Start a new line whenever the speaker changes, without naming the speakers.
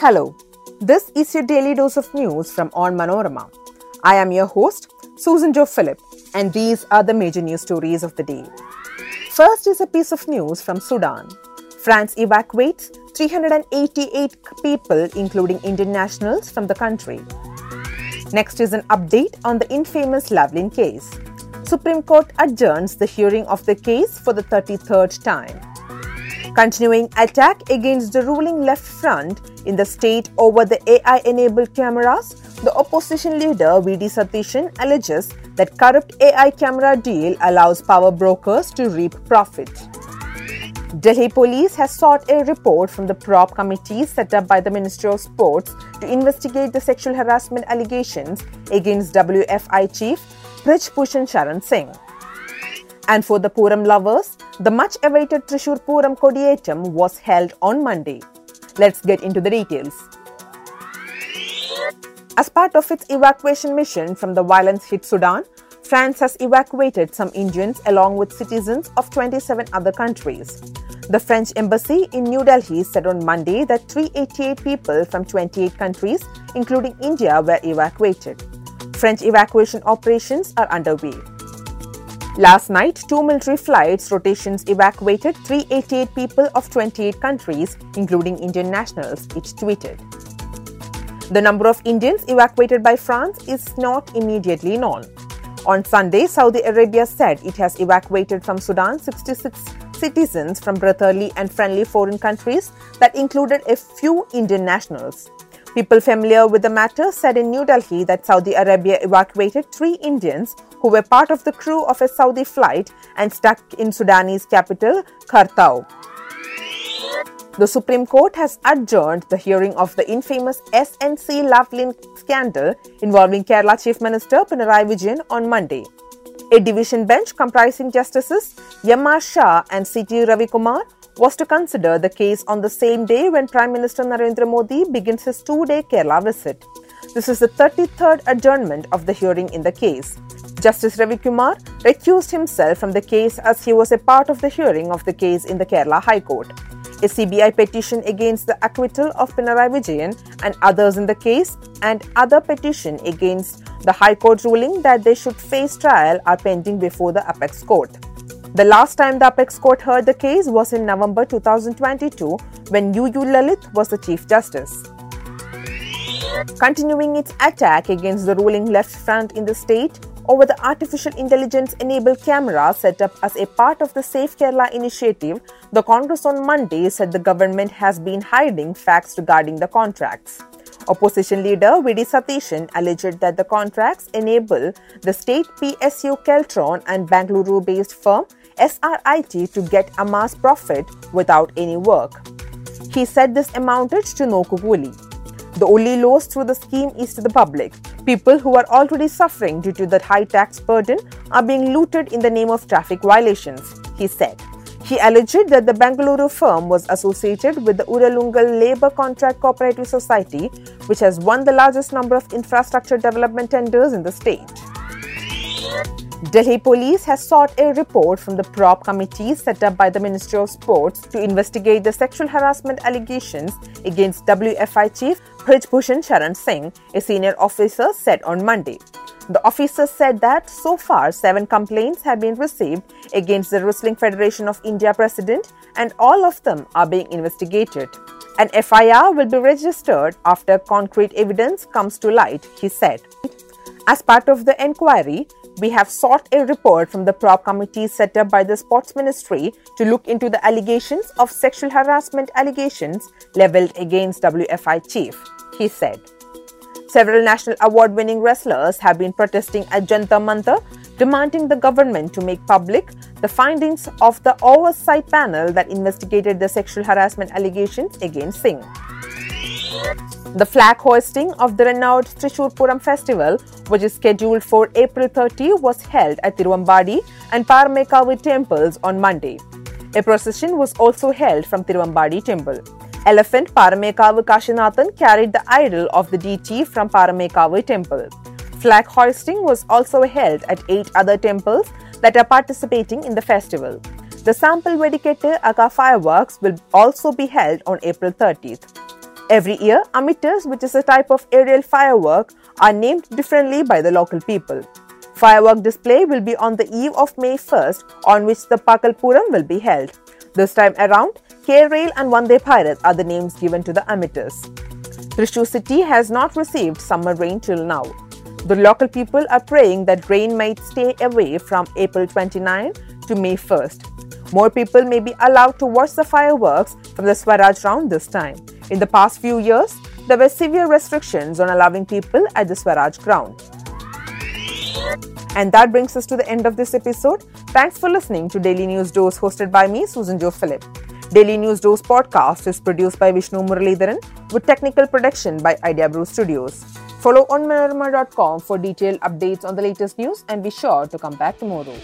Hello, this is your daily dose of news from Onmanorama. I am your host, Susan Jo Philip, and these are the major news stories of the day. First is a piece of news from Sudan. France evacuates 388 people, including Indian nationals, from the country. Next is an update on the infamous Lavalin case. Supreme Court adjourns the hearing of the case for the 33rd time. Continuing attack against the ruling left front in the state over the AI enabled cameras, the opposition leader VD Satheesan alleges that corrupt AI camera deal allows power brokers to reap profit. Delhi police has sought a report from the prop committee set up by the Ministry of Sports to investigate the sexual harassment allegations against WFI chief Brij Bhushan Sharan Singh. And for the Puram lovers, the much awaited Thrissur Puram Kodiyatam was held on Monday. Let's get into the details. As part of its evacuation mission from the violence hit Sudan, France has evacuated some Indians along with citizens of 27 other countries. The French embassy in New Delhi said on Monday that 388 people from 28 countries, including India, were evacuated. French evacuation operations are underway. Last night, two military flights rotations evacuated 388 people of 28 countries, including Indian nationals, it tweeted. The number of Indians evacuated by France is not immediately known. On Sunday, Saudi Arabia said it has evacuated from Sudan 66 citizens from brotherly and friendly foreign countries that included a few Indian nationals. People familiar with the matter said in New Delhi that Saudi Arabia evacuated three Indians who were part of the crew of a Saudi flight and stuck in Sudanese capital, Khartoum. The Supreme Court has adjourned the hearing of the infamous SNC Lavalin scandal involving Kerala Chief Minister Pinarayi Vijayan on Monday. A division bench comprising Justices M.R. Shah and C.T. Ravikumar was to consider the case on the same day when Prime Minister Narendra Modi begins his two day Kerala visit. This is the 33rd adjournment of the hearing in the case. Justice Ravi Kumar recused himself from the case as he was a part of the hearing of the case in the Kerala High Court. A CBI petition against the acquittal of Pinarayi Vijayan and others in the case and other petition against the High Court ruling that they should face trial are pending before the Apex Court. The last time the Apex Court heard the case was in November 2022 when UU Lalit was the Chief Justice. Continuing its attack against the ruling left front in the state over the artificial intelligence enabled camera set up as a part of the Safe Kerala initiative, the Congress on Monday said the government has been hiding facts regarding the contracts. Opposition leader VD Satheesan alleged that the contracts enable the state PSU Keltron and Bangalore based firm SRIT to get a mass profit without any work. He said this amounted to nokkukooli. The only loss through the scheme is to the public. People who are already suffering due to the high tax burden are being looted in the name of traffic violations, he said. He alleged that the Bangalore firm was associated with the Uralungal Labour Contract Cooperative Society, which has won the largest number of infrastructure development tenders in the state. Delhi police has sought a report from the prop committee set up by the Ministry of Sports to investigate the sexual harassment allegations against WFI chief Brij Bhushan Sharan Singh, a senior officer, said on Monday. The officer said that so far seven complaints have been received against the Wrestling Federation of India president and all of them are being investigated. An FIR will be registered after concrete evidence comes to light, he said. As part of the inquiry, we have sought a report from the prop committee set up by the sports ministry to look into the allegations of sexual harassment allegations leveled against WFI chief, he said. Several national award winning wrestlers have been protesting at Jantar Mantar, demanding the government to make public the findings of the oversight panel that investigated the sexual harassment allegations against Singh. The flag hoisting of the renowned Thrissur Puram festival, which is scheduled for April 30, was held at Tiruvambadi and Paramekavu temples on Monday. A procession was also held from Tiruvambadi temple. Elephant Paramekavu Kashinathan carried the idol of the deity from Paramekavu temple. Flag hoisting was also held at eight other temples that are participating in the festival. The sample Vedikette Aka fireworks will also be held on April 30th. Every year, amitters, which is a type of aerial firework, are named differently by the local people. Firework display will be on the eve of May 1st, on which the Pakalpuram will be held. This time around, K-Rail and Vande Bharat are the names given to the amitters. Thrissur city has not received summer rain till now. The local people are praying that rain might stay away from April 29 to May 1st. More people may be allowed to watch the fireworks from the Swaraj round this time. In the past few years, there were severe restrictions on allowing people at the Swaraj ground. And that brings us to the end of this episode. Thanks for listening to Daily News Dose hosted by me, Susan Jo Philip. Daily News Dose podcast is produced by Vishnu Muralidharan with technical production by Idea Brew Studios. Follow onmanorama.com for detailed updates on the latest news and be sure to come back tomorrow.